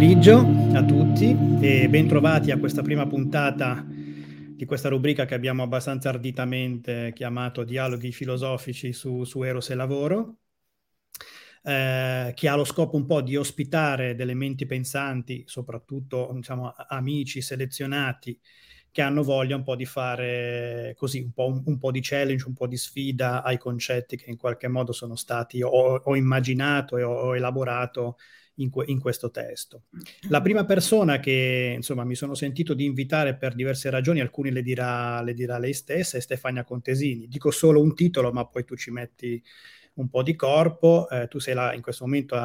pomeriggio a tutti e bentrovati a questa prima puntata di questa rubrica che abbiamo abbastanza arditamente chiamato Dialoghi filosofici su, su Eros e lavoro, eh, che ha lo scopo un po' di ospitare delle menti pensanti, soprattutto diciamo, amici selezionati che hanno voglia un po' di fare così, un po', un, un po', di challenge, un po' di sfida ai concetti che in qualche modo sono stati, o ho immaginato e ho, ho elaborato in, que- in, questo testo. La prima persona che insomma mi sono sentito di invitare per diverse ragioni, alcune le dirà, le dirà lei stessa, è Stefania Contesini. Dico solo un titolo, ma poi tu ci metti un po' di corpo. Eh, tu sei là in questo momento, eh,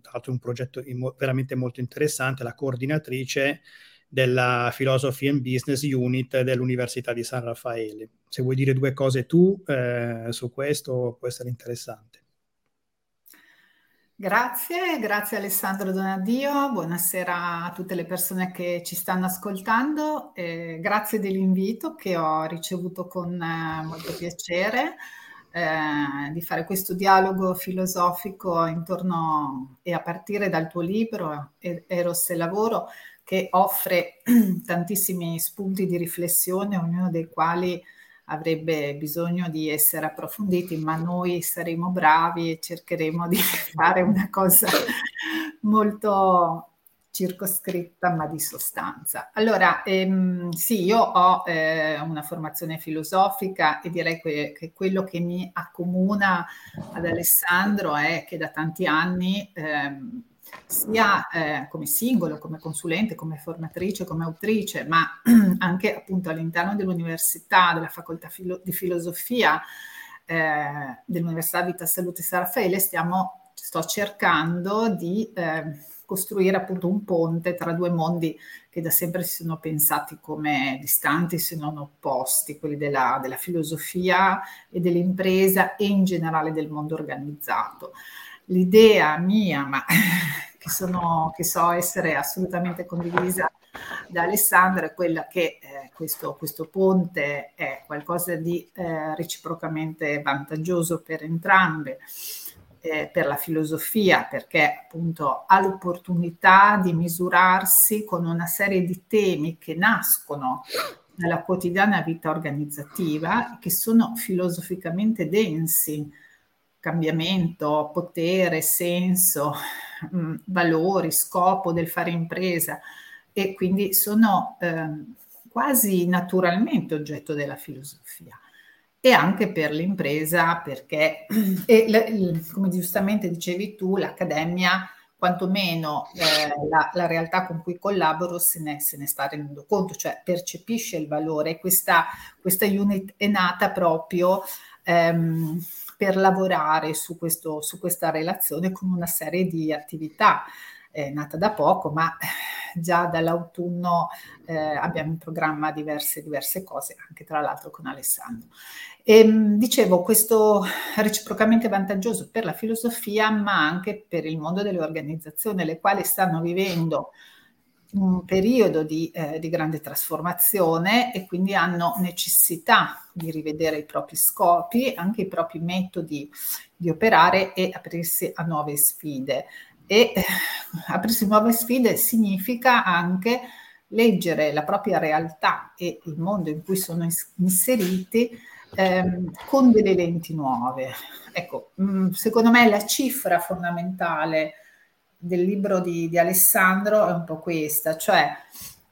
tra l'altro un progetto in- veramente molto interessante, la coordinatrice della Philosophy and Business Unit dell'Università di San Raffaele. Se vuoi dire due cose tu eh, su questo può essere interessante. Grazie, grazie Alessandro Donadio, buonasera a tutte le persone che ci stanno ascoltando, eh, grazie dell'invito che ho ricevuto con eh, molto piacere eh, di fare questo dialogo filosofico intorno e a partire dal tuo libro Eros e Lavoro che offre tantissimi spunti di riflessione, ognuno dei quali avrebbe bisogno di essere approfonditi, ma noi saremo bravi e cercheremo di fare una cosa molto circoscritta ma di sostanza. Allora, ehm, sì, io ho eh, una formazione filosofica e direi que- che quello che mi accomuna ad Alessandro è che da tanti anni ehm, sia eh, come singolo, come consulente, come formatrice, come autrice, ma anche appunto all'interno dell'università, della facoltà filo- di filosofia eh, dell'Università Vita Salute San Raffaele, stiamo, sto cercando di eh, costruire appunto un ponte tra due mondi che da sempre si sono pensati come distanti se non opposti, quelli della, della filosofia e dell'impresa e in generale del mondo organizzato l'idea mia, ma che, sono, che, so essere assolutamente condivisa da Alessandra, è quella che eh, questo, questo, ponte è qualcosa di eh, reciprocamente vantaggioso per entrambe. Eh, per la filosofia, perché appunto ha l'opportunità di misurarsi con una serie di temi che nascono dalla quotidiana vita organizzativa, che sono filosoficamente densi, cambiamento, potere, senso, mh, mm, valori, scopo del fare impresa e quindi sono eh, quasi naturalmente oggetto della filosofia e anche per l'impresa perché, e, come giustamente dicevi tu, l'accademia quantomeno eh, la, la, realtà con cui collaboro se ne, se ne, sta rendendo conto, cioè percepisce il valore. Questa, questa unit è nata proprio ehm, per lavorare su, questo, su questa relazione con una serie di attività. È nata da poco, ma già dall'autunno eh, abbiamo in programma diverse, diverse cose, anche tra l'altro con Alessandro. E, ehm, dicevo, questo reciprocamente vantaggioso per la filosofia, ma anche per il mondo delle organizzazioni, le quali stanno vivendo un periodo di, eh, di, grande trasformazione e quindi hanno necessità di rivedere i propri scopi, anche i propri metodi di operare e aprirsi a nuove sfide. E eh, aprirsi a nuove sfide significa anche leggere la propria realtà e il mondo in cui sono inseriti ehm, con delle lenti nuove. Ecco, mh, mm, secondo me la cifra fondamentale del libro di, di, Alessandro è un po' questa, cioè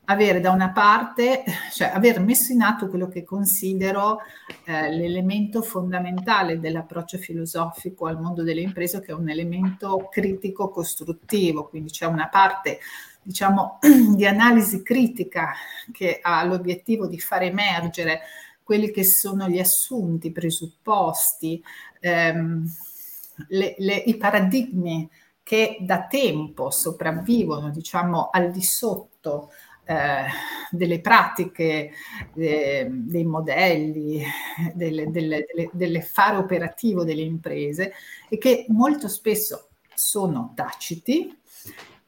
avere da una parte, cioè aver messo in atto quello che considero eh, l'elemento fondamentale dell'approccio filosofico al mondo delle imprese, che è un elemento critico costruttivo, quindi c'è una parte diciamo di analisi critica che ha l'obiettivo di far emergere quelli che sono gli assunti, i presupposti, ehm, le, le, i paradigmi che da tempo sopravvivono, diciamo, al di sotto eh, delle pratiche, eh, dei modelli, delle, delle, delle, delle fare operativo delle imprese e che molto spesso sono taciti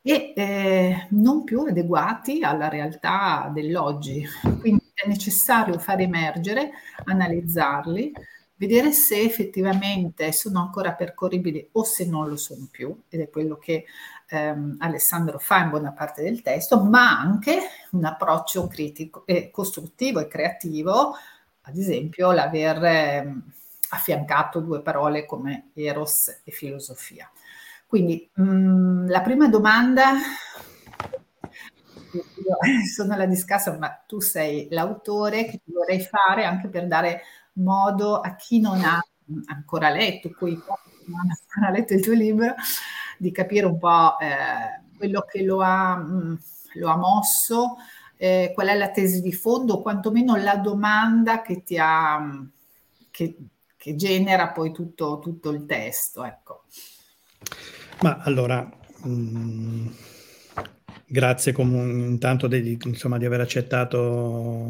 e eh, non più adeguati alla realtà dell'oggi. Quindi è necessario far emergere, analizzarli, vedere se effettivamente sono ancora percorribili o se non lo sono più, ed è quello che ehm, Alessandro fa in buona parte del testo, ma anche un approccio critico, eh, costruttivo e creativo, ad esempio l'aver eh, affiancato due parole come eros e filosofia. Quindi mh, mm, la prima domanda, io sono la discassa, ma tu sei l'autore che ti vorrei fare anche per dare modo a chi non ha ancora letto, cui non ha ancora letto il tuo libro, di capire un po' eh, quello che lo ha, mh, lo ha mosso, eh, qual è la tesi di fondo, o quantomeno la domanda che ti ha, che, che genera poi tutto, tutto, il testo. Ecco. Ma allora, mh, grazie com- intanto di, insomma, di aver accettato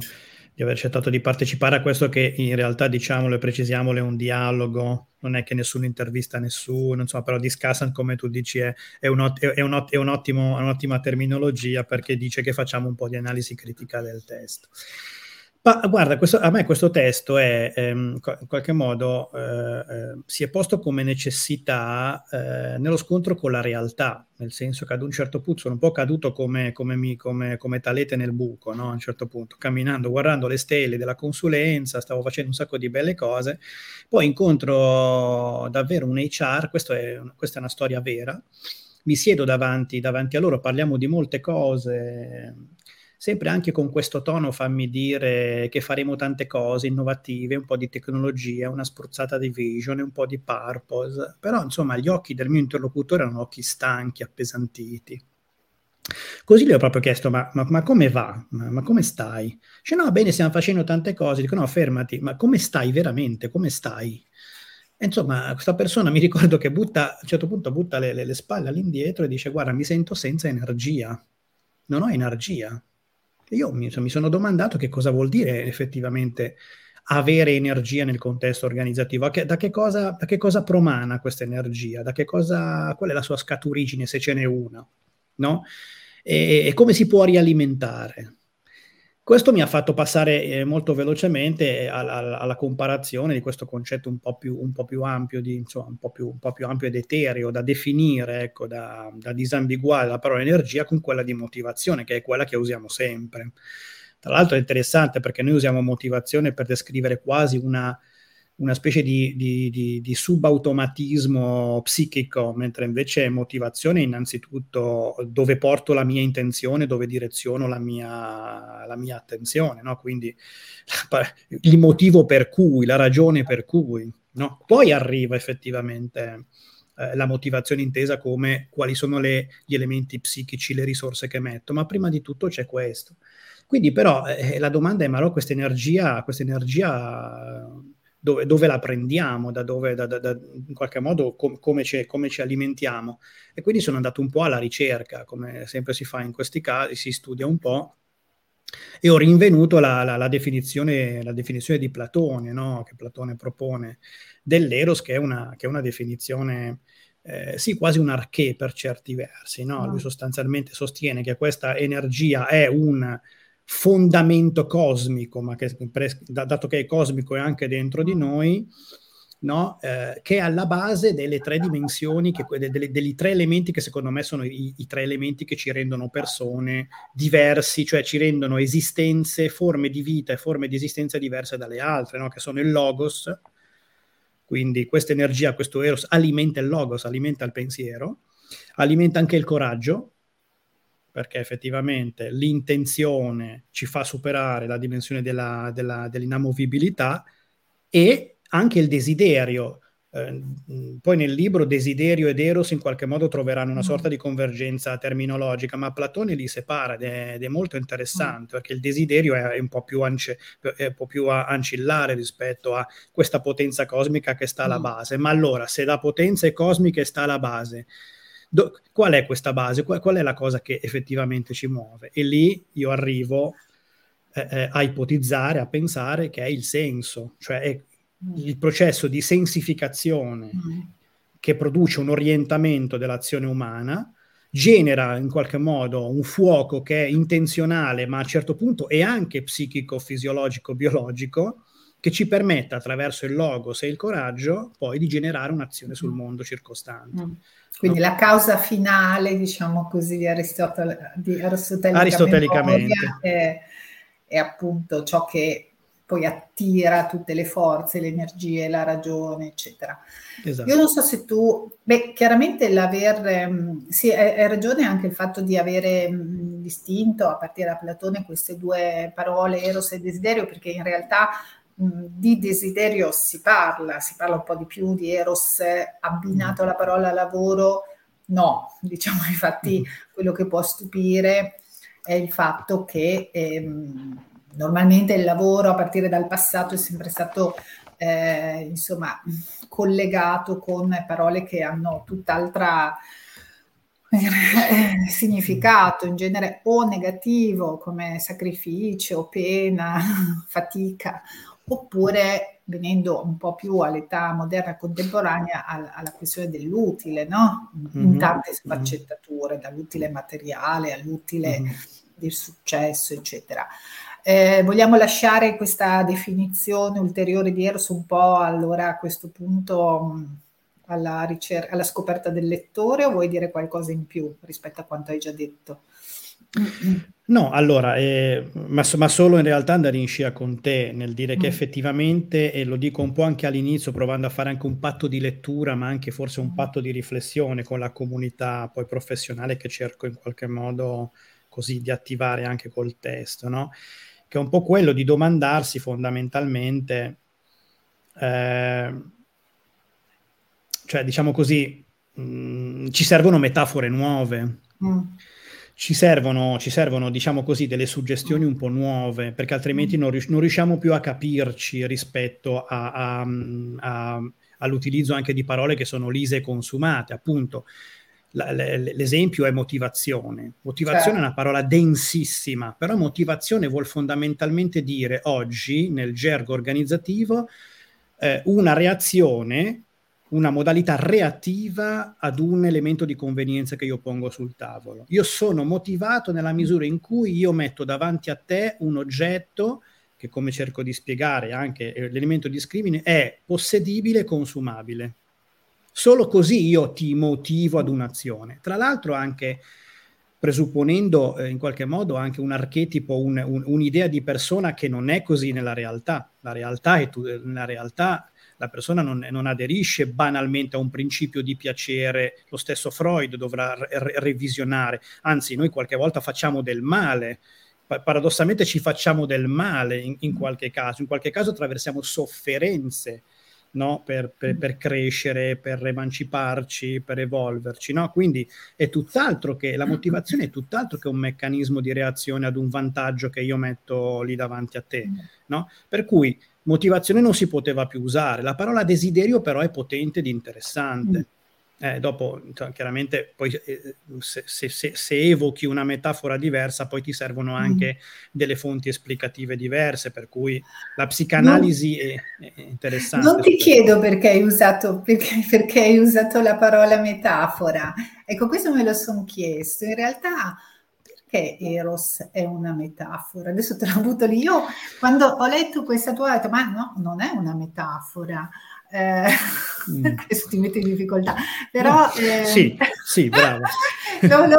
aver accettato di partecipare a questo che in realtà, diciamolo e precisiamolo, è un dialogo, non è che nessuno intervista nessuno, insomma, però discussant, come tu dici, è, è, un, è, un, è un ottimo, un'ottima terminologia perché dice che facciamo un po' di analisi critica del testo. Ma guarda, questo, a me questo testo è ehm, in qualche modo eh, eh, si è posto come necessità eh, nello scontro con la realtà, nel senso che ad un certo punto sono un po' caduto come, come, mi, come, come talete nel buco, no? a un certo punto, camminando, guardando le stelle della consulenza, stavo facendo un sacco di belle cose, poi incontro davvero un HR, è, questa è una storia vera, mi siedo davanti, davanti a loro, parliamo di molte cose sempre anche con questo tono fammi dire che faremo tante cose innovative, un po' di tecnologia, una spruzzata di vision, un po' di purpose, però insomma gli occhi del mio interlocutore erano occhi stanchi, appesantiti. Così gli ho proprio chiesto, ma, ma, ma come va? Ma, ma, come stai? Dice, no, bene, stiamo facendo tante cose. Dico, no, fermati, ma come stai veramente? Come stai? E insomma, questa persona mi ricordo che butta, a un certo punto butta le, le, le spalle all'indietro e dice, guarda, mi sento senza energia. Non ho energia. Io mi, mi sono domandato che cosa vuol dire effettivamente avere energia nel contesto organizzativo, che, da, che cosa, da, che cosa, promana questa energia, da che cosa, qual è la sua scaturigine se ce n'è una, no? E, e come si può rialimentare. Questo mi ha fatto passare eh, molto velocemente alla, alla, comparazione di questo concetto un po' più, un po più ampio, di, insomma, un, po più, un, po più, ampio ed etereo da definire, ecco, da, da disambiguare la parola energia con quella di motivazione, che è quella che usiamo sempre. Tra l'altro è interessante perché noi usiamo motivazione per descrivere quasi una, una specie di, di, di, di, subautomatismo psichico, mentre invece motivazione è innanzitutto dove porto la mia intenzione, dove direziono la mia, la mia attenzione, no? quindi il motivo per cui, la ragione per cui. No? Poi arriva effettivamente eh, la motivazione intesa come quali sono le, gli elementi psichici, le risorse che metto, ma prima di tutto c'è questo. Quindi però eh, la domanda è, ma allora questa energia, questa energia dove, dove, la prendiamo, da dove, da, da, in qualche modo com, come, ci, come, ci, alimentiamo. E quindi sono andato un po' alla ricerca, come sempre si fa in questi casi, si studia un po'. E ho rinvenuto la, la, la, definizione, la definizione, di Platone, no? che Platone propone dell'eros, che è una, che è una definizione, eh, sì, quasi un arché per certi versi. No? Lui sostanzialmente sostiene che questa energia è un fondamento cosmico, ma che, dato che è cosmico è anche dentro di noi, no? eh, che è alla base delle tre dimensioni, che, delle, degli tre elementi che secondo me sono i, i, tre elementi che ci rendono persone diversi, cioè ci rendono esistenze, forme di vita e forme di esistenza diverse dalle altre, no? che sono il logos, quindi questa energia, questo eros alimenta il logos, alimenta il pensiero, alimenta anche il coraggio, perché effettivamente l'intenzione ci fa superare la dimensione della, della, dell'inamovibilità e anche il desiderio. Eh, poi nel libro desiderio ed eros in qualche modo troveranno una mm. sorta di convergenza terminologica, ma Platone li separa ed è, ed è molto interessante mm. perché il desiderio è, un po' più, ance, un po' più ancillare rispetto a questa potenza cosmica che sta alla mm. base. Ma allora, se la potenza è cosmica e sta alla base, do, qual è questa base, qual, qual, è la cosa che effettivamente ci muove. E lì io arrivo eh, eh, a ipotizzare, a pensare che è il senso, cioè è il processo di sensificazione mm. che produce un orientamento dell'azione umana, genera in qualche modo un fuoco che è intenzionale, ma a un certo punto è anche psichico, fisiologico, biologico, che ci permetta attraverso il logos e il coraggio poi di generare un'azione sul mondo circostante. Mm. Quindi no? la causa finale, diciamo così, di, Aristotele, di aristotelica aristotelicamente è, è appunto ciò che poi attira tutte le forze, le energie, la ragione, eccetera. Esatto. Io non so se tu, beh, chiaramente l'aver, um, sì, hai, ragione anche il fatto di avere distinto a partire da Platone queste due parole, eros e desiderio, perché in realtà di desiderio si parla, si parla un po' di più di eros abbinato alla parola lavoro, no, diciamo infatti mm-hmm. quello che può stupire è il fatto che... Ehm, Normalmente il lavoro a partire dal passato è sempre stato eh, insomma, collegato con parole che hanno tutt'altra eh, significato, in genere o negativo come sacrificio, pena, fatica, oppure venendo un po' più all'età moderna contemporanea alla, alla questione dell'utile, no? in mm-hmm. tante mm-hmm. sfaccettature, dall'utile materiale all'utile mm-hmm. del successo, eccetera. Eh, vogliamo lasciare questa definizione ulteriore di Eros un po' allora a questo punto alla, ricer- alla scoperta del lettore o vuoi dire qualcosa in più rispetto a quanto hai già detto? No, allora, eh, ma, ma, solo in realtà andare in scia con te nel dire che mm. effettivamente, e lo dico un po' anche all'inizio, provando a fare anche un patto di lettura, ma anche forse un mm. patto di riflessione con la comunità poi professionale che cerco in qualche modo così di attivare anche col testo, no? che è un po' quello di domandarsi fondamentalmente, eh, cioè diciamo così, mh, mm, ci servono metafore nuove. Mm. Ci servono, ci servono, diciamo così, delle suggestioni un po' nuove, perché altrimenti non, rius- non riusciamo più a capirci rispetto a, a, a, all'utilizzo anche di parole che sono lise e consumate. Appunto, l'esempio è motivazione. Motivazione certo. è una parola densissima, però motivazione vuol fondamentalmente dire oggi nel gergo organizzativo eh, una reazione, una modalità reattiva ad un elemento di convenienza che io pongo sul tavolo. Io sono motivato nella misura in cui io metto davanti a te un oggetto che come cerco di spiegare anche eh, l'elemento di discrimine è possedibile e consumabile. Solo così io ti motivo ad un'azione. Tra l'altro anche presupponendo eh, in qualche modo anche un archetipo, un, un, un'idea di persona che non è così nella realtà. La realtà è tu, nella realtà la persona non, non, aderisce banalmente a un principio di piacere, lo stesso Freud dovrà re- revisionare, anzi noi qualche volta facciamo del male, paradossalmente ci facciamo del male in, in qualche caso, in qualche caso attraversiamo sofferenze no? per, per, per, crescere, per emanciparci, per evolverci. No? Quindi è tutt'altro che la motivazione è tutt'altro che un meccanismo di reazione ad un vantaggio che io metto lì davanti a te. No? Per cui motivazione non si poteva più usare. La parola desiderio però è potente ed interessante. Mm. Eh, dopo, chiaramente, poi, eh, se, se, se, se, evochi una metafora diversa, poi ti servono anche mm. delle fonti esplicative diverse, per cui la psicanalisi non, è, è, interessante. Non ti chiedo perché hai, usato, perché, perché hai usato la parola metafora. Ecco, questo me lo sono chiesto. In realtà perché Eros è una metafora? Adesso te l'ho avuto lì. Io quando ho letto questa tua, ho detto, ma no, non è una metafora eh, mm. questo ti mette in difficoltà, però... Eh, sì, sì, bravo. lo, lo,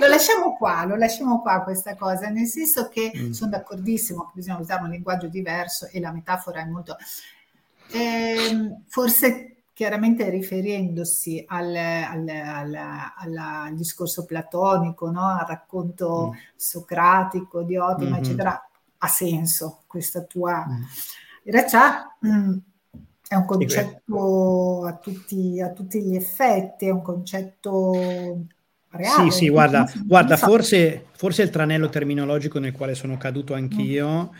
lo, lasciamo qua, lo lasciamo qua questa cosa, nel senso che mm. sono d'accordissimo che bisogna usare un linguaggio diverso e la metafora è molto... Eh, forse chiaramente riferendosi al, al, al, al, discorso platonico, no? al racconto mm. socratico di Otima, mm-hmm. eccetera, ha senso questa tua... Mm. In realtà mm, è un concetto a tutti, a tutti gli effetti, è un concetto reale. Sì, sì, guarda, guarda forse, forse il tranello terminologico nel quale sono caduto anch'io mm.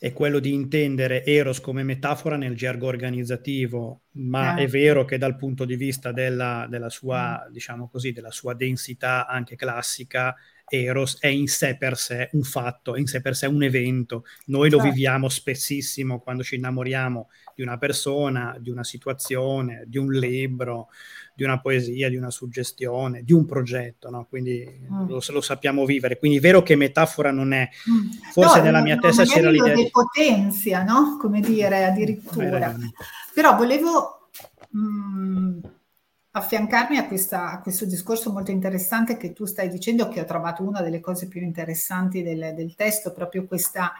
è quello di intendere Eros come metafora nel gergo organizzativo, ma eh. è vero che dal punto di vista della, della sua, mm. diciamo così, della sua densità anche classica, Eros è in sé per sé un fatto, è in sé per sé un evento. Noi lo certo. viviamo spessissimo quando ci innamoriamo di una persona, di una situazione, di un libro, di una poesia, di una suggestione, di un progetto, no? quindi mm. lo, lo, sappiamo vivere. Quindi è vero che metafora non è, mm. forse no, nella mia testa c'era l'idea... Di potenzia, no? Come dire, addirittura. Però volevo... Mh, mm, affiancarmi a, questa, a, questo discorso molto interessante che tu stai dicendo, che ho trovato una delle cose più interessanti del, del testo, proprio questa,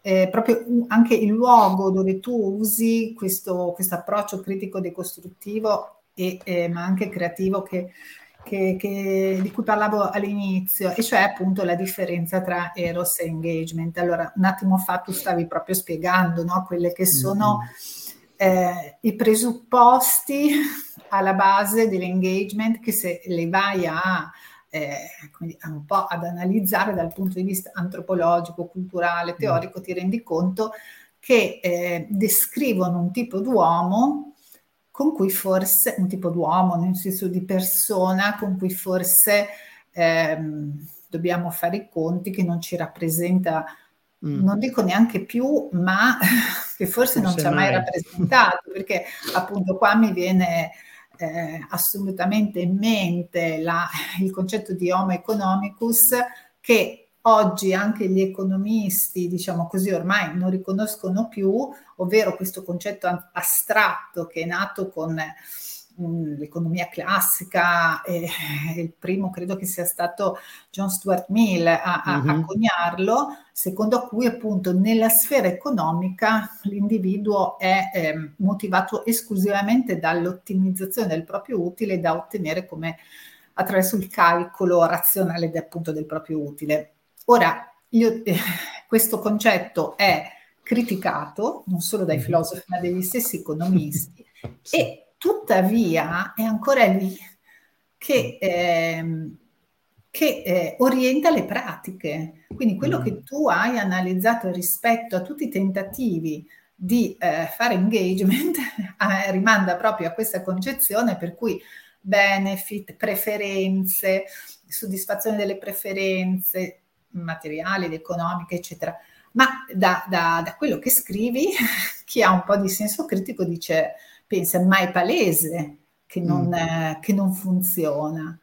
eh, proprio anche il luogo dove tu usi questo approccio critico decostruttivo e, eh, ma anche creativo che, che, che, di cui parlavo all'inizio, e cioè appunto la differenza tra eros e engagement. Allora, un attimo fa tu stavi proprio spiegando no? quelle che sono mm-hmm. Eh, i presupposti alla base dell'engagement che se le vai a, eh, un po' ad analizzare dal punto di vista antropologico, culturale, teorico, ti rendi conto che eh, descrivono un tipo d'uomo con cui forse, un tipo d'uomo nel senso di persona, con cui forse ehm, dobbiamo fare i conti che non ci rappresenta, mm. non dico neanche più, ma che forse non, non ci ha mai rappresentato, perché appunto qua mi viene eh, assolutamente in mente la, il concetto di homo economicus che oggi anche gli economisti, diciamo così, ormai non riconoscono più, ovvero questo concetto astratto che è nato con l'economia classica, eh, il primo credo che sia stato John Stuart Mill a, a, mm-hmm. a, coniarlo, secondo cui appunto nella sfera economica l'individuo è eh, motivato esclusivamente dall'ottimizzazione del proprio utile da ottenere come attraverso il calcolo razionale appunto del proprio utile. Ora, io, eh, questo concetto è criticato non solo dai mm-hmm. filosofi ma dagli stessi economisti sì. e tuttavia è ancora lì che, eh, che eh, orienta le pratiche. Quindi quello mm. che tu hai analizzato rispetto a tutti i tentativi di eh, fare engagement eh, rimanda proprio a questa concezione per cui benefit, preferenze, soddisfazione delle preferenze materiali ed economiche, eccetera. Ma da, da, da quello che scrivi, chi ha un po' di senso critico dice pensa, ma è palese che non, mm. eh, che non funziona.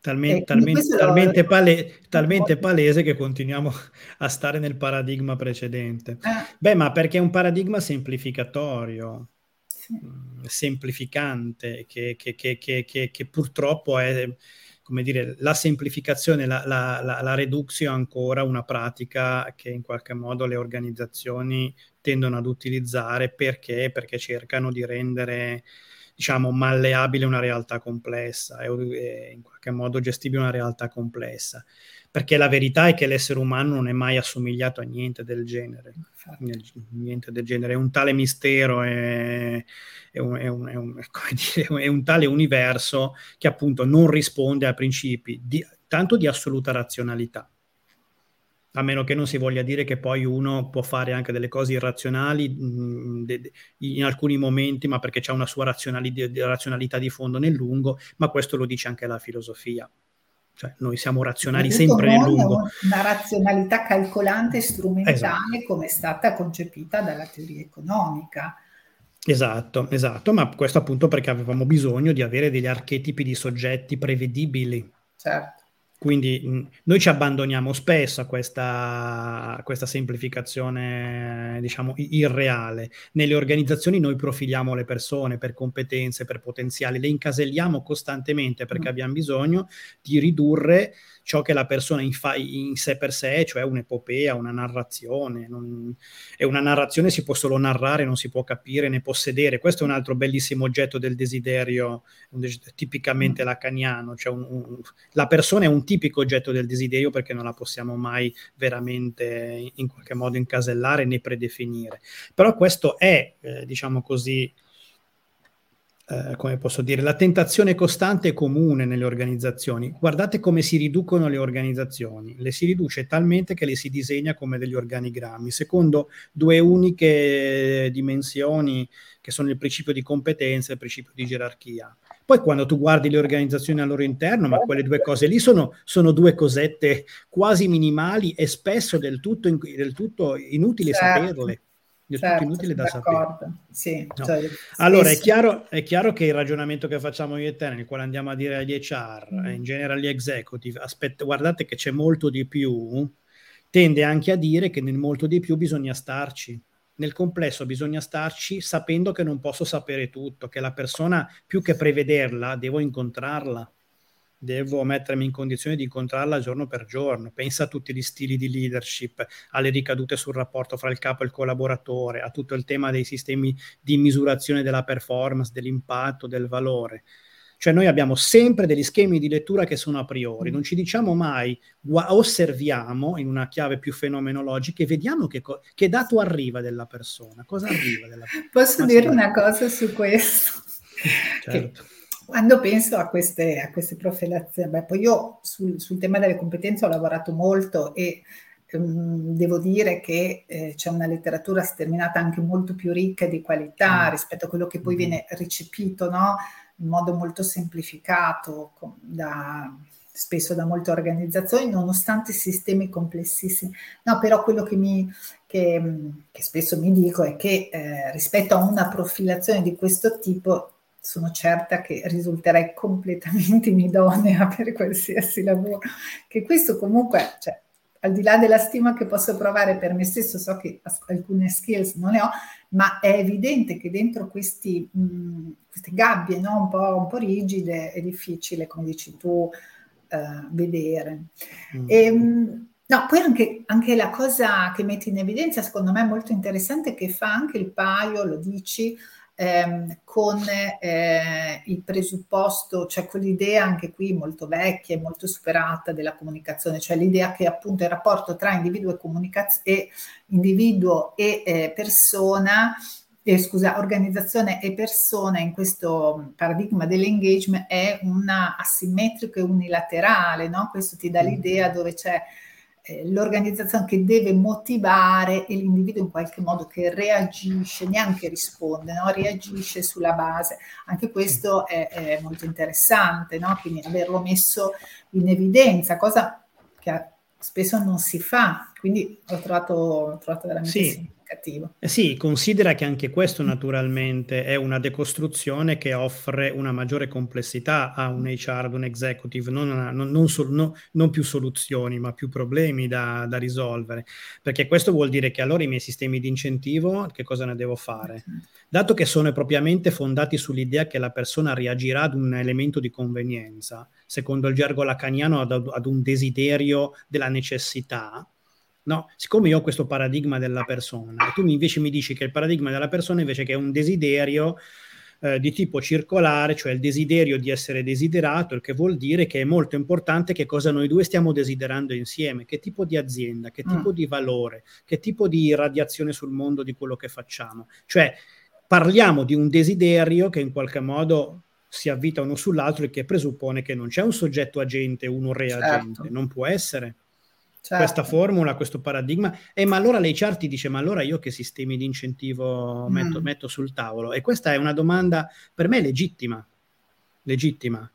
Talmente, talmente, talmente, pale, talmente, palese che continuiamo a stare nel paradigma precedente. Eh. Beh, ma perché è un paradigma semplificatorio, sì. Mm, semplificante, che, che, che, che, purtroppo è, come dire, la semplificazione, la, la, la, la reduzione ancora una pratica che in qualche modo le organizzazioni tendono ad utilizzare perché? Perché cercano di rendere diciamo malleabile una realtà complessa e, e in qualche modo gestibile una realtà complessa perché la verità è che l'essere umano non è mai assomigliato a niente del genere. Niente del genere. È un tale mistero è, è, un, è, un, è un, dire, un, tale universo che appunto non risponde a principi di, tanto di assoluta razionalità. A meno che non si voglia dire che poi uno può fare anche delle cose irrazionali mh, mm, de, de, in alcuni momenti, ma perché c'è una sua razionali, razionalità di fondo nel lungo, ma questo lo dice anche la filosofia. Cioè, noi siamo razionali sempre nel lungo. Una razionalità calcolante e strumentale esatto. come è stata concepita dalla teoria economica. Esatto, esatto, ma questo appunto perché avevamo bisogno di avere degli archetipi di soggetti prevedibili. Certo quindi mh, noi ci abbandoniamo spesso a questa, a questa, semplificazione, diciamo, irreale. Nelle organizzazioni noi profiliamo le persone per competenze, per potenziali, le incaselliamo costantemente perché mm. abbiamo bisogno di ridurre ciò che la persona in, fa- in sé per sé, cioè un'epopea, una narrazione. Non... E una narrazione si può solo narrare, non si può capire né possedere. Questo è un altro bellissimo oggetto del desiderio, des- tipicamente mm. lacaniano. Cioè un, un... la persona è un tipico oggetto del desiderio perché non la possiamo mai veramente in qualche modo incasellare né predefinire. Però questo è, eh, diciamo così, eh, come posso dire, la tentazione costante e comune nelle organizzazioni. Guardate come si riducono le organizzazioni. Le si riduce talmente che le si disegna come degli organigrammi, secondo due uniche dimensioni che sono il principio di competenza e il principio di gerarchia. Poi quando tu guardi le organizzazioni al loro interno, ma quelle due cose lì sono, sono due cosette quasi minimali e spesso del tutto, del tutto inutili certo. saperle. Del certo, tutto inutile da sapere. Sì, no. cioè, allora è chiaro, è chiaro, che il ragionamento che facciamo io e te, nel quale andiamo a dire agli HR, mm. in genere agli executive, aspetta, guardate che c'è molto di più, tende anche a dire che nel molto di più bisogna starci nel complesso bisogna starci sapendo che non posso sapere tutto, che la persona più che prevederla devo incontrarla, devo mettermi in condizione di incontrarla giorno per giorno. Pensa a tutti gli stili di leadership, alle ricadute sul rapporto fra il capo e il collaboratore, a tutto il tema dei sistemi di misurazione della performance, dell'impatto, del valore. Cioè noi abbiamo sempre degli schemi di lettura che sono a priori, mm. non ci diciamo mai, osserviamo in una chiave più fenomenologica e vediamo che, co- che dato arriva della persona, cosa arriva della persona. Posso dire una cosa su questo? certo. Quando penso a queste, a queste profilazioni, beh, poi io sul, sul tema delle competenze ho lavorato molto e ehm, devo dire che eh, c'è una letteratura sterminata anche molto più ricca di qualità mm. rispetto a quello che poi mm. viene recepito no? in modo molto semplificato da, spesso da molte organizzazioni, nonostante sistemi complessissimi. No, però quello che, mi, che, che spesso mi dico è che eh, rispetto a una profilazione di questo tipo sono certa che risulterei completamente inidonea per qualsiasi lavoro, che questo comunque, cioè, al di là della stima che posso provare per me stesso, so che alcune skills non ne ho, ma è evidente che dentro questi, mh, queste gabbie no? un, po', un, po', rigide è difficile, come dici tu, uh, vedere. Mm. E, ehm, no, poi anche, anche, la cosa che metti in evidenza, secondo me è molto interessante, che fa anche il paio, lo dici, ehm, con eh, il presupposto, cioè quell'idea anche qui molto vecchia e molto superata della comunicazione, cioè l'idea che appunto il rapporto tra individuo e, comunicaz- e, individuo e eh, persona eh, scusa, organizzazione e persona in questo paradigma dell'engagement è una asimmetrico e unilaterale, no? Questo ti dà mm. l'idea dove c'è eh, l'organizzazione che deve motivare e l'individuo in qualche modo che reagisce, neanche risponde, no? reagisce sulla base. Anche questo è, è molto interessante, no? quindi averlo messo in evidenza, cosa che spesso non si fa, quindi ho trovato, ho trovato veramente sì significativo. Eh sì, considera che anche questo naturalmente è una decostruzione che offre una maggiore complessità a un HR, ad un executive, non, una, non, non, sol, no, non più soluzioni, ma più problemi da, da, risolvere. Perché questo vuol dire che allora i miei sistemi di incentivo, che cosa ne devo fare? Dato che sono propriamente fondati sull'idea che la persona reagirà ad un elemento di convenienza, secondo il gergo lacaniano ad, ad un desiderio della necessità, No, siccome io ho questo paradigma della persona e tu invece mi dici che il paradigma della persona invece che è un desiderio eh, di tipo circolare, cioè il desiderio di essere desiderato, il che vuol dire che è molto importante che cosa noi due stiamo desiderando insieme, che tipo di azienda, che tipo mm. di valore, che tipo di radiazione sul mondo di quello che facciamo. Cioè parliamo di un desiderio che in qualche modo si avvita uno sull'altro e che presuppone che non c'è un soggetto agente, uno reagente, certo. non può essere certo. questa formula, questo paradigma. E ma allora lei ti dice: Ma allora io che sistemi di incentivo metto, mm. metto sul tavolo? E questa è una domanda per me legittima, legittima.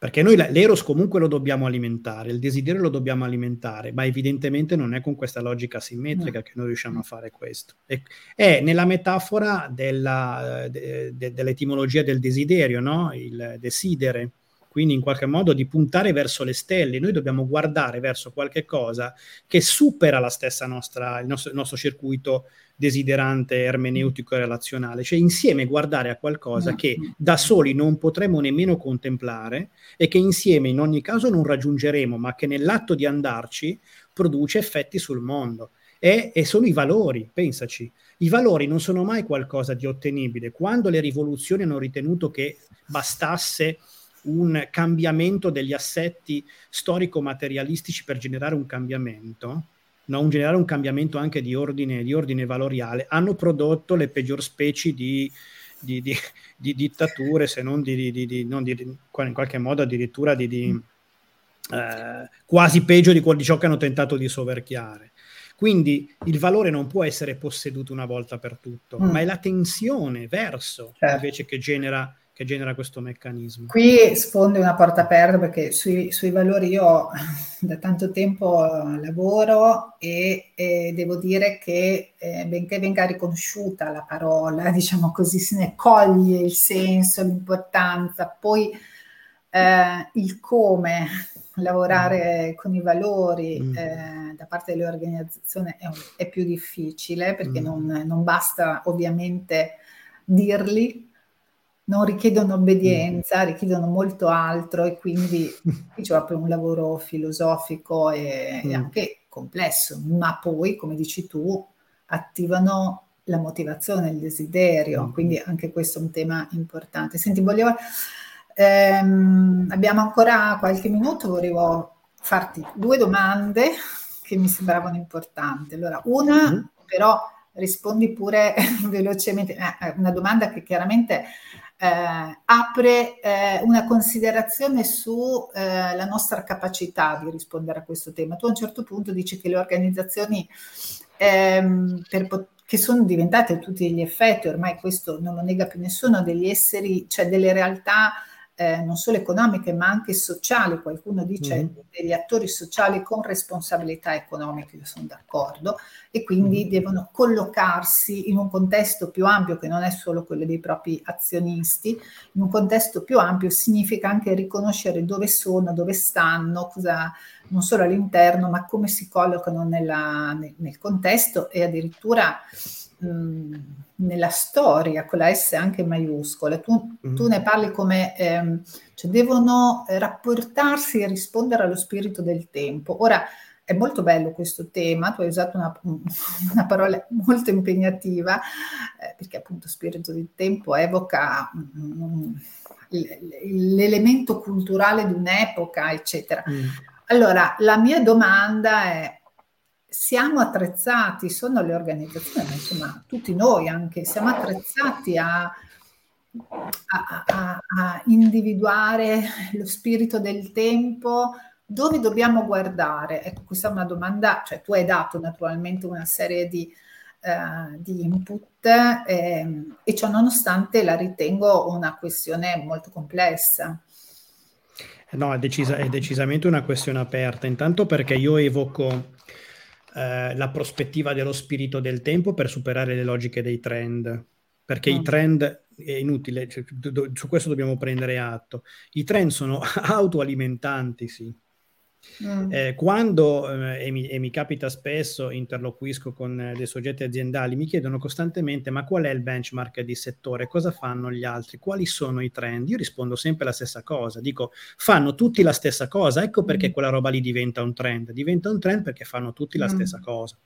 Perché noi l'eros comunque lo dobbiamo alimentare, il desiderio lo dobbiamo alimentare, ma evidentemente non è con questa logica simmetrica no. che noi riusciamo a fare questo. E, è nella metafora della, de, de, dell'etimologia del desiderio, no? il desidere quindi in qualche modo di puntare verso le stelle. Noi dobbiamo guardare verso qualche cosa che supera la stessa nostra, il nostro, il nostro circuito desiderante, ermeneutico e relazionale, cioè insieme guardare a qualcosa che da soli non potremo nemmeno contemplare e che insieme in ogni caso non raggiungeremo, ma che nell'atto di andarci produce effetti sul mondo. E, e, sono i valori, pensaci. I valori non sono mai qualcosa di ottenibile. Quando le rivoluzioni hanno ritenuto che bastasse un cambiamento degli assetti storico-materialistici per generare un cambiamento, no? un generare un cambiamento anche di ordine, di ordine valoriale, hanno prodotto le peggior specie di, di, di, di dittature, se non, non in qualche modo addirittura di, eh, quasi peggio di, di ciò che hanno tentato di soverchiare. Quindi il valore non può essere posseduto una volta per tutto, mm. ma è la tensione verso certo. invece che genera che genera questo meccanismo. Qui sfonde una porta aperta perché sui, sui valori io da tanto tempo lavoro e, e devo dire che eh, benché venga riconosciuta la parola, diciamo così, se ne coglie il senso, l'importanza, poi eh, il come lavorare mm. con i valori mm. eh, da parte delle organizzazioni è, è più difficile perché mm. non, non, basta ovviamente dirli, non richiedono obbedienza, mm. richiedono molto altro e quindi qui c'è proprio un lavoro filosofico e, e mm. anche complesso, ma poi, come dici tu, attivano la motivazione, il desiderio, mm. quindi anche questo è un tema importante. Senti, volevo Ehm, abbiamo ancora qualche minuto, volevo farti due domande che mi sembravano importanti. Allora, una mm-hmm. però rispondi pure velocemente, eh, eh, una domanda che chiaramente eh, apre eh, una considerazione sulla eh, nostra capacità di rispondere a questo tema. Tu a un certo punto dici che le organizzazioni ehm, per, che sono diventate a tutti gli effetti, ormai questo non lo nega più nessuno, degli esseri, cioè delle realtà eh, non solo economiche ma anche sociali, qualcuno dice mm. degli attori sociali con responsabilità economiche, io sono d'accordo, e quindi mm. devono collocarsi in un contesto più ampio che non è solo quello dei propri azionisti, in un contesto più ampio significa anche riconoscere dove sono, dove stanno, cosa, non solo all'interno, ma come si collocano nella, nel, nel contesto e addirittura mh, nella storia, con la S anche maiuscola, tu, mm. tu ne parli come ehm, cioè devono rapportarsi e rispondere allo spirito del tempo. Ora è molto bello questo tema, tu hai usato una, una parola molto impegnativa, eh, perché appunto spirito del tempo evoca um, l'elemento culturale di un'epoca, eccetera. Mm. Allora, la mia domanda è siamo attrezzati, sono le organizzazioni, ma insomma tutti noi anche, siamo attrezzati a, a, a, a individuare lo spirito del tempo, dove dobbiamo guardare? Ecco, questa è una domanda, cioè tu hai dato naturalmente una serie di, eh, di input eh, e ciò nonostante la ritengo una questione molto complessa. No, è, decisa, è decisamente una questione aperta, intanto perché io evoco eh, la prospettiva dello spirito del tempo per superare le logiche dei trend. Perché mm. i trend è inutile, cioè, do, su questo dobbiamo prendere atto. I trend sono autoalimentanti, sì, Mm. Eh, quando, eh, e, mi, e, mi, capita spesso, interloquisco con eh, dei soggetti aziendali, mi chiedono costantemente ma qual è il benchmark di settore, cosa fanno gli altri, quali sono i trend? Io rispondo sempre la stessa cosa, dico fanno tutti la stessa cosa, ecco perché mm. quella roba lì diventa un trend, diventa un trend perché fanno tutti la mm. stessa cosa.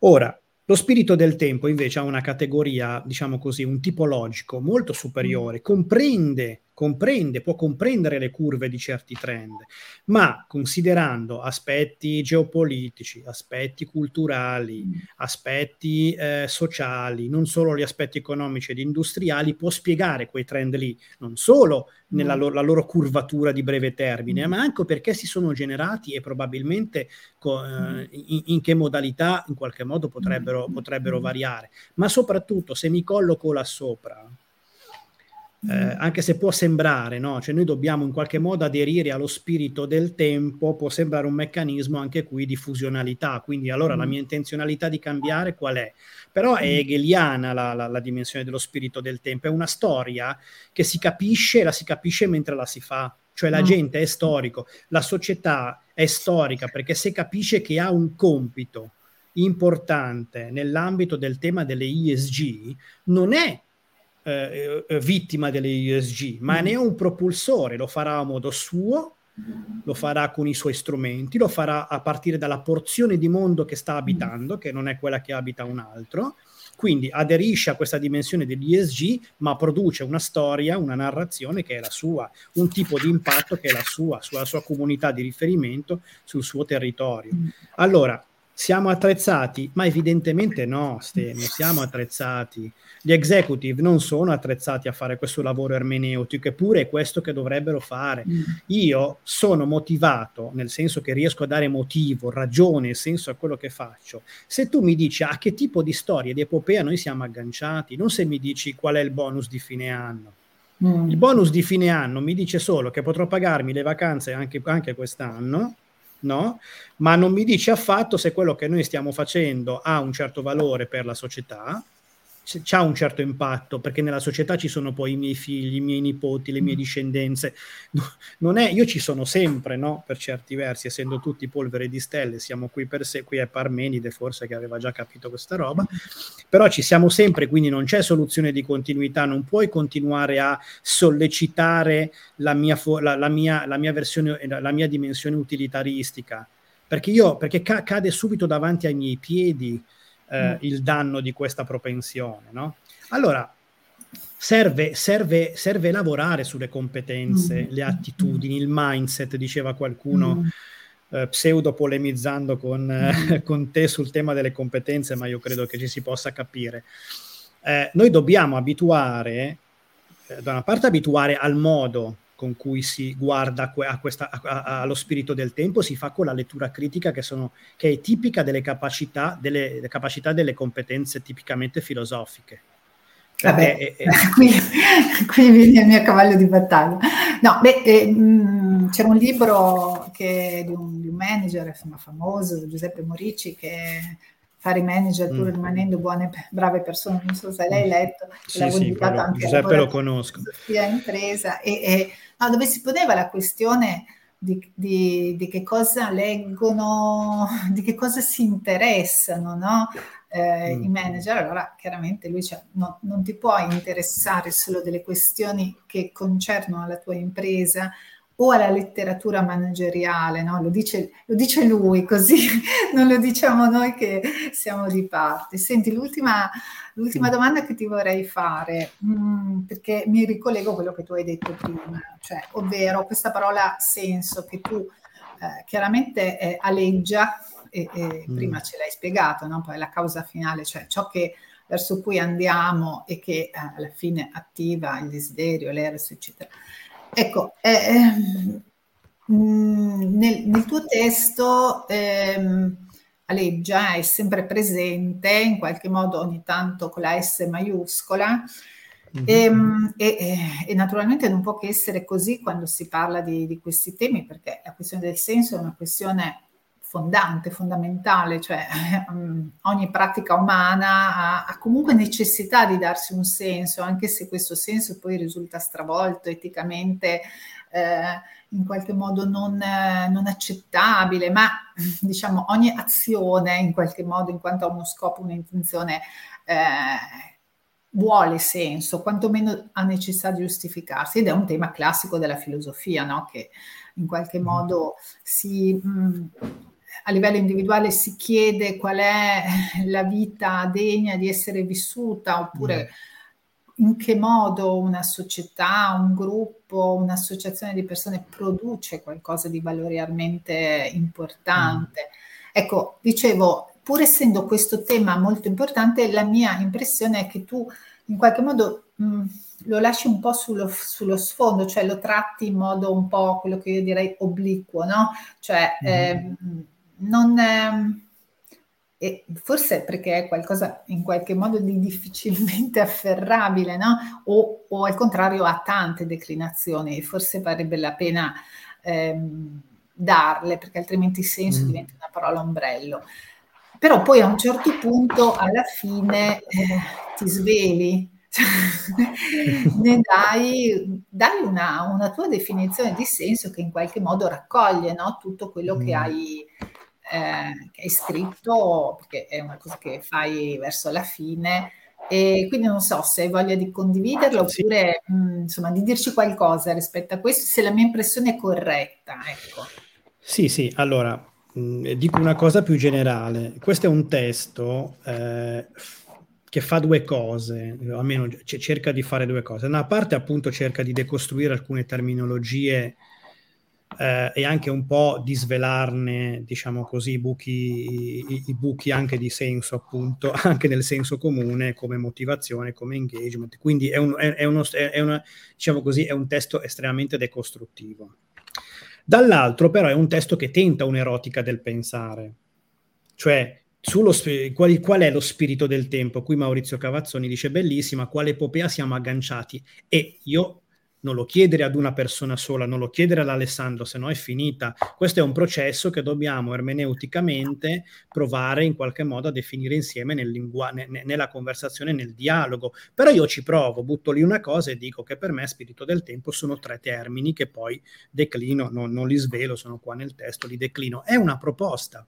Ora, lo spirito del tempo invece ha una categoria, diciamo così, un tipologico molto superiore, mm. comprende comprende, può comprendere le curve di certi trend, ma considerando aspetti geopolitici, aspetti culturali, mm. aspetti eh, sociali, non solo gli aspetti economici ed industriali, può spiegare quei trend lì, non solo nella mm. loro, loro curvatura di breve termine, mm. ma anche perché si sono generati e probabilmente co- eh, in, in, che modalità in qualche modo potrebbero, potrebbero variare. Ma soprattutto se mi colloco là sopra, eh, anche se può sembrare, no? Cioè noi dobbiamo in qualche modo aderire allo spirito del tempo, può sembrare un meccanismo anche qui di fusionalità, quindi allora mm. la mia intenzionalità di cambiare qual è? Però è mm. hegeliana la, la, la, dimensione dello spirito del tempo, è una storia che si capisce, la si capisce mentre la si fa, cioè la mm. gente è storico, la società è storica perché se capisce che ha un compito importante nell'ambito del tema delle ESG, non è eh, eh, vittima delle ESG, ma ne è un propulsore, lo farà a modo suo, lo farà con i suoi strumenti, lo farà a partire dalla porzione di mondo che sta abitando, che non è quella che abita un altro. Quindi aderisce a questa dimensione degli ESG, ma produce una storia, una narrazione che è la sua, un tipo di impatto che è la sua, sulla sua comunità di riferimento, sul suo territorio. Allora, siamo attrezzati? Ma evidentemente no, Ste, non siamo attrezzati. Gli executive non sono attrezzati a fare questo lavoro ermeneutico, eppure è questo che dovrebbero fare. Mm. Io sono motivato, nel senso che riesco a dare motivo, ragione, senso a quello che faccio. Se tu mi dici a che tipo di storia di epopea noi siamo agganciati, non se mi dici qual è il bonus di fine anno. Mm. Il bonus di fine anno mi dice solo che potrò pagarmi le vacanze anche, anche quest'anno, no? Ma non mi dice affatto se quello che noi stiamo facendo ha un certo valore per la società c'ha un certo impatto perché nella società ci sono poi i miei figli, i miei nipoti, le mie mm. discendenze. Non è, io ci sono sempre, no? Per certi versi, essendo tutti polvere di stelle, siamo qui per sé, qui è Parmenide forse che aveva già capito questa roba, però ci siamo sempre, quindi non c'è soluzione di continuità, non puoi continuare a sollecitare la mia, la, la mia, la mia versione, la mia dimensione utilitaristica, perché io, perché ca- cade subito davanti ai miei piedi eh, mm. il danno di questa propensione. No? Allora, serve, serve, serve, lavorare sulle competenze, mm. le attitudini, il mindset, diceva qualcuno. Mm. Eh, pseudo polemizzando con, eh, con, te sul tema delle competenze, ma io credo che ci si possa capire. Eh, noi dobbiamo abituare, eh, da una parte abituare al modo con cui si guarda a questa, a, a, allo spirito del tempo, si fa con la lettura critica che, sono, che è tipica delle capacità, delle, capacità delle competenze tipicamente filosofiche. Vabbè, è, è... Qui, qui, viene il mio cavallo di battaglia. No, beh, eh, mh, c'è un libro che, di, un, di un manager insomma, famoso, Giuseppe Morici, che fare manager pur mm. rimanendo buone, brave persone, non so se l'hai mm. letto, sì, l'avevo sì, anche Giuseppe lo conosco. impresa e, e no, dove si poneva la questione di, di, di, che cosa leggono, di che cosa si interessano no? eh, mm. i manager. Allora, chiaramente lui cioè, no, non ti può interessare solo delle questioni che concernono la tua impresa o alla letteratura manageriale, no? lo, dice, lo, dice, lui, così non lo diciamo noi che siamo di parte. Senti, l'ultima, l'ultima domanda che ti vorrei fare, mh, mm, perché mi ricollego a quello che tu hai detto prima, cioè, ovvero questa parola senso che tu eh, chiaramente eh, aleggia, e, e mm. prima ce l'hai spiegato, no? poi la causa finale, cioè ciò che verso cui andiamo e che eh, alla fine attiva il desiderio, l'eros, eccetera. Ecco, eh, ehm, nel, nel, tuo testo eh, aleggia, è sempre presente, in qualche modo ogni tanto con la S maiuscola, mm-hmm. e, e, e, naturalmente non può che essere così quando si parla di, di questi temi, perché la questione del senso è una questione fondante, fondamentale, cioè ogni pratica umana ha, ha, comunque necessità di darsi un senso, anche se questo senso poi risulta stravolto eticamente. Eh, in qualche modo non, eh, non, accettabile, ma diciamo ogni azione in qualche modo, in quanto ha uno scopo, un'intenzione, eh, vuole senso, quantomeno ha necessità di giustificarsi ed è un tema classico della filosofia, no? che in qualche mm. modo si... Mh, a livello individuale si chiede qual è la vita degna di essere vissuta oppure mm. in che modo una società, un gruppo, un'associazione di persone produce qualcosa di valorialmente importante. Mm. Ecco, dicevo, pur essendo questo tema molto importante, la mia impressione è che tu in qualche modo mh, mm, lo lasci un po' sullo, sullo, sfondo, cioè lo tratti in modo un po' quello che io direi obliquo, no? Cioè, mm. eh, non... Ehm, e forse perché è qualcosa in qualche modo di difficilmente afferrabile, no? O, o al contrario ha tante declinazioni e forse varrebbe la pena ehm, darle, perché altrimenti il senso mm. diventa una parola ombrello. Però poi a un certo punto, alla fine, eh, ti sveli, ne dai, dai una, una, tua definizione di senso che in qualche modo raccoglie no? tutto quello mm. che hai eh, che hai scritto, perché è una cosa che fai verso la fine. E quindi non so se hai voglia di condividerlo oppure mh, mm, insomma di dirci qualcosa rispetto a questo, se la mia impressione è corretta. Ecco. Sì, sì, allora mh, mm, dico una cosa più generale. Questo è un testo eh, che fa due cose, almeno c- cerca di fare due cose. Da una parte appunto cerca di decostruire alcune terminologie eh, e anche un po' di svelarne, diciamo così, i buchi, i, i buchi anche di senso, appunto, anche nel senso comune, come motivazione, come engagement. Quindi è un, è, è uno, è una, diciamo così, è un testo estremamente decostruttivo. Dall'altro, però, è un testo che tenta un'erotica del pensare, cioè sullo, qual, qual, è lo spirito del tempo? Qui Maurizio Cavazzoni dice bellissima, quale epopea siamo agganciati? E io non lo chiedere ad una persona sola, non lo chiedere ad Alessandro, se no è finita. Questo è un processo che dobbiamo ermeneuticamente provare in qualche modo a definire insieme nel lingua- ne- nella conversazione, nel dialogo. Però io ci provo, butto lì una cosa e dico che per me spirito del tempo sono tre termini che poi declino, non, non li svelo, sono qua nel testo, li declino. È una proposta.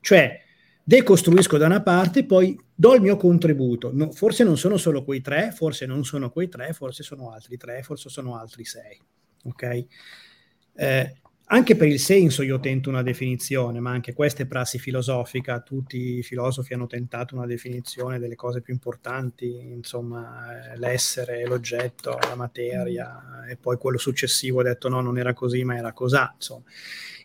Cioè, decostruisco da una parte, poi do il mio contributo. No, forse non sono solo quei tre, forse non sono quei tre, forse sono altri tre, forse sono altri sei. Ok? Eh, anche per il senso io tento una definizione, ma anche questa è prassi filosofica, tutti i filosofi hanno tentato una definizione delle cose più importanti, insomma, eh, l'essere, l'oggetto, la materia, e poi quello successivo ha detto no, non era così, ma era cos'ha, insomma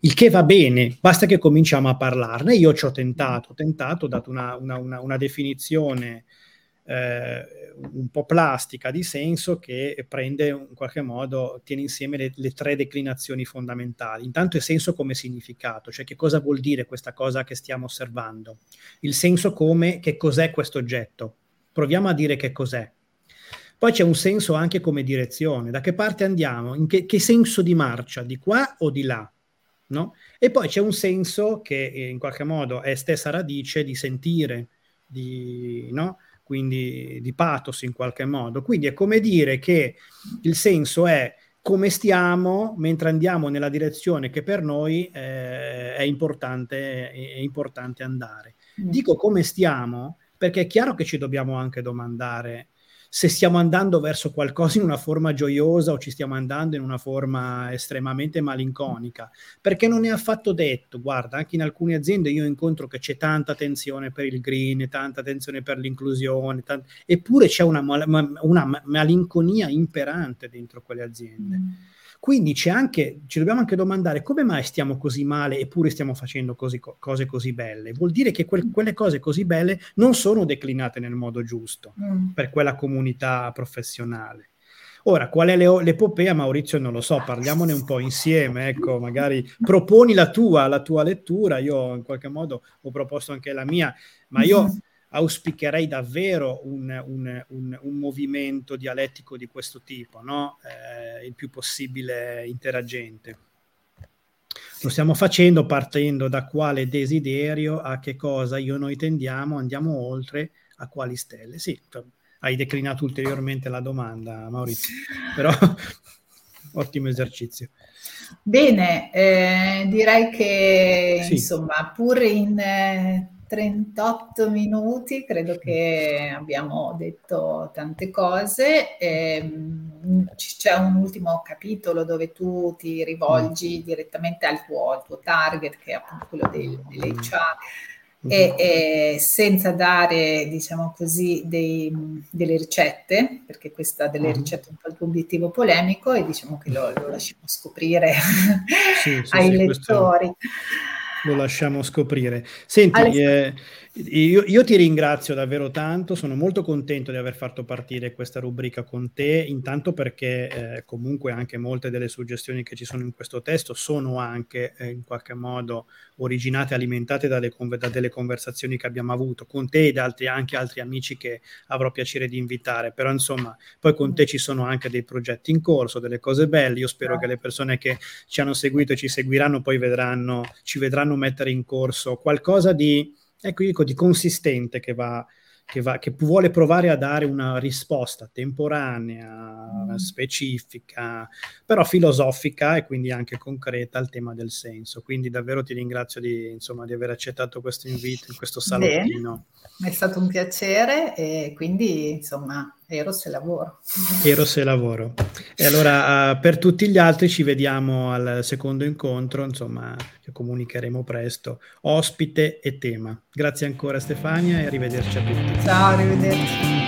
il che va bene, basta che cominciamo a parlarne. Io ci ho tentato, ho tentato, ho dato una, una, una, una definizione eh, un po' plastica di senso che prende in qualche modo, tiene insieme le, le, tre declinazioni fondamentali. Intanto il senso come significato, cioè che cosa vuol dire questa cosa che stiamo osservando. Il senso come che cos'è questo oggetto. Proviamo a dire che cos'è. Poi c'è un senso anche come direzione, da che parte andiamo, in che, che senso di marcia, di qua o di là No? E poi c'è un senso che eh, in qualche modo è stessa radice di sentire, di, no? Quindi di pathos in qualche modo. Quindi è come dire che il senso è come stiamo mentre andiamo nella direzione che per noi eh, è, importante, è, importante, andare. Mm. Dico come stiamo perché è chiaro che ci dobbiamo anche domandare se stiamo andando verso qualcosa in una forma gioiosa o ci stiamo andando in una forma estremamente malinconica, perché non è affatto detto, guarda, anche in alcune aziende io incontro che c'è tanta attenzione per il green, tanta attenzione per l'inclusione, tant- eppure c'è una, una, malinconia imperante dentro quelle aziende. Mm quindi c'è anche, ci dobbiamo anche domandare come mai stiamo così male eppure stiamo facendo così, cose così belle. Vuol dire che quel, quelle cose così belle non sono declinate nel modo giusto mm. per quella comunità professionale. Ora, qual è l'epopea? Maurizio non lo so, parliamone un po' insieme, ecco, magari proponi la tua, la tua lettura, io in qualche modo ho proposto anche la mia, ma io mm-hmm auspicherei davvero un, un, un, un, movimento dialettico di questo tipo, no? eh, il più possibile interagente. Lo stiamo facendo partendo da quale desiderio, a che cosa io noi tendiamo, andiamo oltre, a quali stelle. Sì, hai declinato ulteriormente la domanda, Maurizio, però ottimo esercizio. Bene, eh, direi che sì. insomma, pur in eh, 38 minuti, credo che abbiamo detto tante cose. Ehm, c'è un ultimo capitolo dove tu ti rivolgi mm. direttamente al tuo, al tuo, target, che è appunto quello del, dell'HR, e, e, senza dare, diciamo così, dei, delle ricette, perché questa delle mm. ricette è un po' il tuo obiettivo polemico e diciamo che lo, lo lasciamo scoprire sì, sì, ai sì, lettori. Questo lo lasciamo scoprire. Senti, eh, io, io, ti ringrazio davvero tanto, sono molto contento di aver fatto partire questa rubrica con te, intanto perché eh, comunque anche molte delle suggestioni che ci sono in questo testo sono anche eh, in qualche modo originate, alimentate dalle, da delle conversazioni che abbiamo avuto con te e da altri, anche altri amici che avrò piacere di invitare, però insomma poi con te ci sono anche dei progetti in corso, delle cose belle, io spero che le persone che ci hanno seguito e ci seguiranno poi vedranno, ci vedranno mettere in corso qualcosa di ecco, dico di consistente che va, che, va, che vuole provare a dare una risposta temporanea, mm. specifica, però filosofica e quindi anche concreta al tema del senso. Quindi davvero ti ringrazio di, insomma, di aver accettato questo invito in questo salottino. Bene, è stato un piacere e quindi insomma Eros e lavoro. Eros e lavoro. E allora uh, per tutti gli altri ci vediamo al secondo incontro, insomma, che comunicheremo presto. Ospite e tema. Grazie ancora Stefania e arrivederci a tutti. Ciao, arrivederci.